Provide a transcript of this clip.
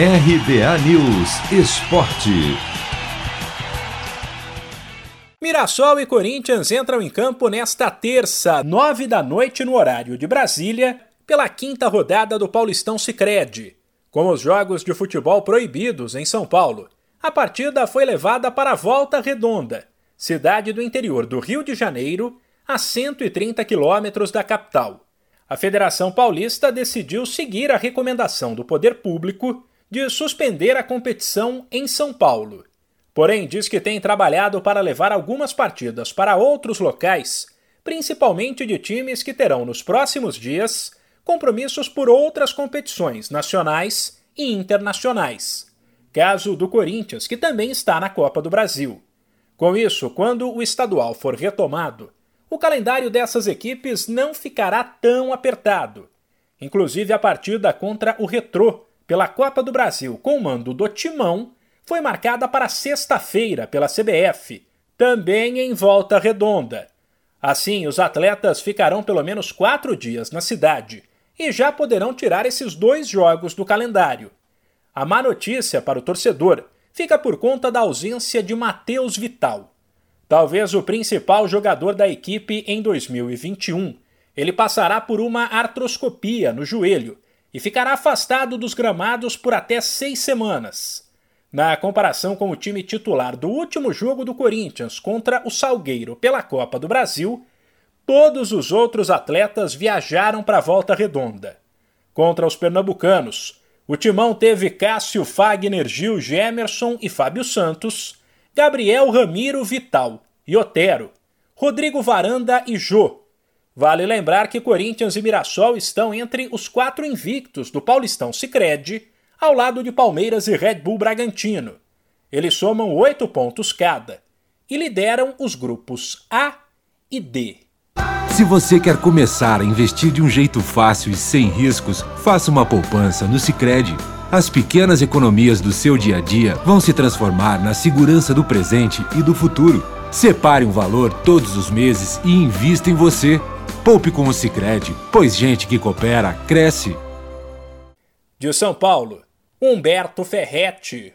RBA News Esporte. Mirassol e Corinthians entram em campo nesta terça, nove da noite no horário de Brasília, pela quinta rodada do Paulistão Sicredi. Com os jogos de futebol proibidos em São Paulo, a partida foi levada para Volta Redonda, cidade do interior do Rio de Janeiro, a 130 quilômetros da capital. A Federação Paulista decidiu seguir a recomendação do poder público de suspender a competição em São Paulo. Porém, diz que tem trabalhado para levar algumas partidas para outros locais, principalmente de times que terão nos próximos dias compromissos por outras competições nacionais e internacionais. Caso do Corinthians, que também está na Copa do Brasil. Com isso, quando o estadual for retomado, o calendário dessas equipes não ficará tão apertado. Inclusive, a partida contra o Retrô pela Copa do Brasil com o mando do Timão foi marcada para sexta-feira pela CBF, também em volta redonda. Assim, os atletas ficarão pelo menos quatro dias na cidade e já poderão tirar esses dois jogos do calendário. A má notícia para o torcedor fica por conta da ausência de Matheus Vital. Talvez o principal jogador da equipe em 2021. Ele passará por uma artroscopia no joelho e ficará afastado dos gramados por até seis semanas. Na comparação com o time titular do último jogo do Corinthians contra o Salgueiro pela Copa do Brasil, todos os outros atletas viajaram para a volta redonda. Contra os pernambucanos, o timão teve Cássio Fagner, Gil Gemerson e Fábio Santos, Gabriel Ramiro Vital e Otero, Rodrigo Varanda e Jô, Vale lembrar que Corinthians e Mirassol estão entre os quatro invictos do Paulistão Sicredi, ao lado de Palmeiras e Red Bull Bragantino. Eles somam oito pontos cada e lideram os grupos A e D. Se você quer começar a investir de um jeito fácil e sem riscos, faça uma poupança no Sicredi. As pequenas economias do seu dia a dia vão se transformar na segurança do presente e do futuro. Separe um valor todos os meses e invista em você. Poupe com o Sicredi, pois gente que coopera cresce. De São Paulo, Humberto Ferretti.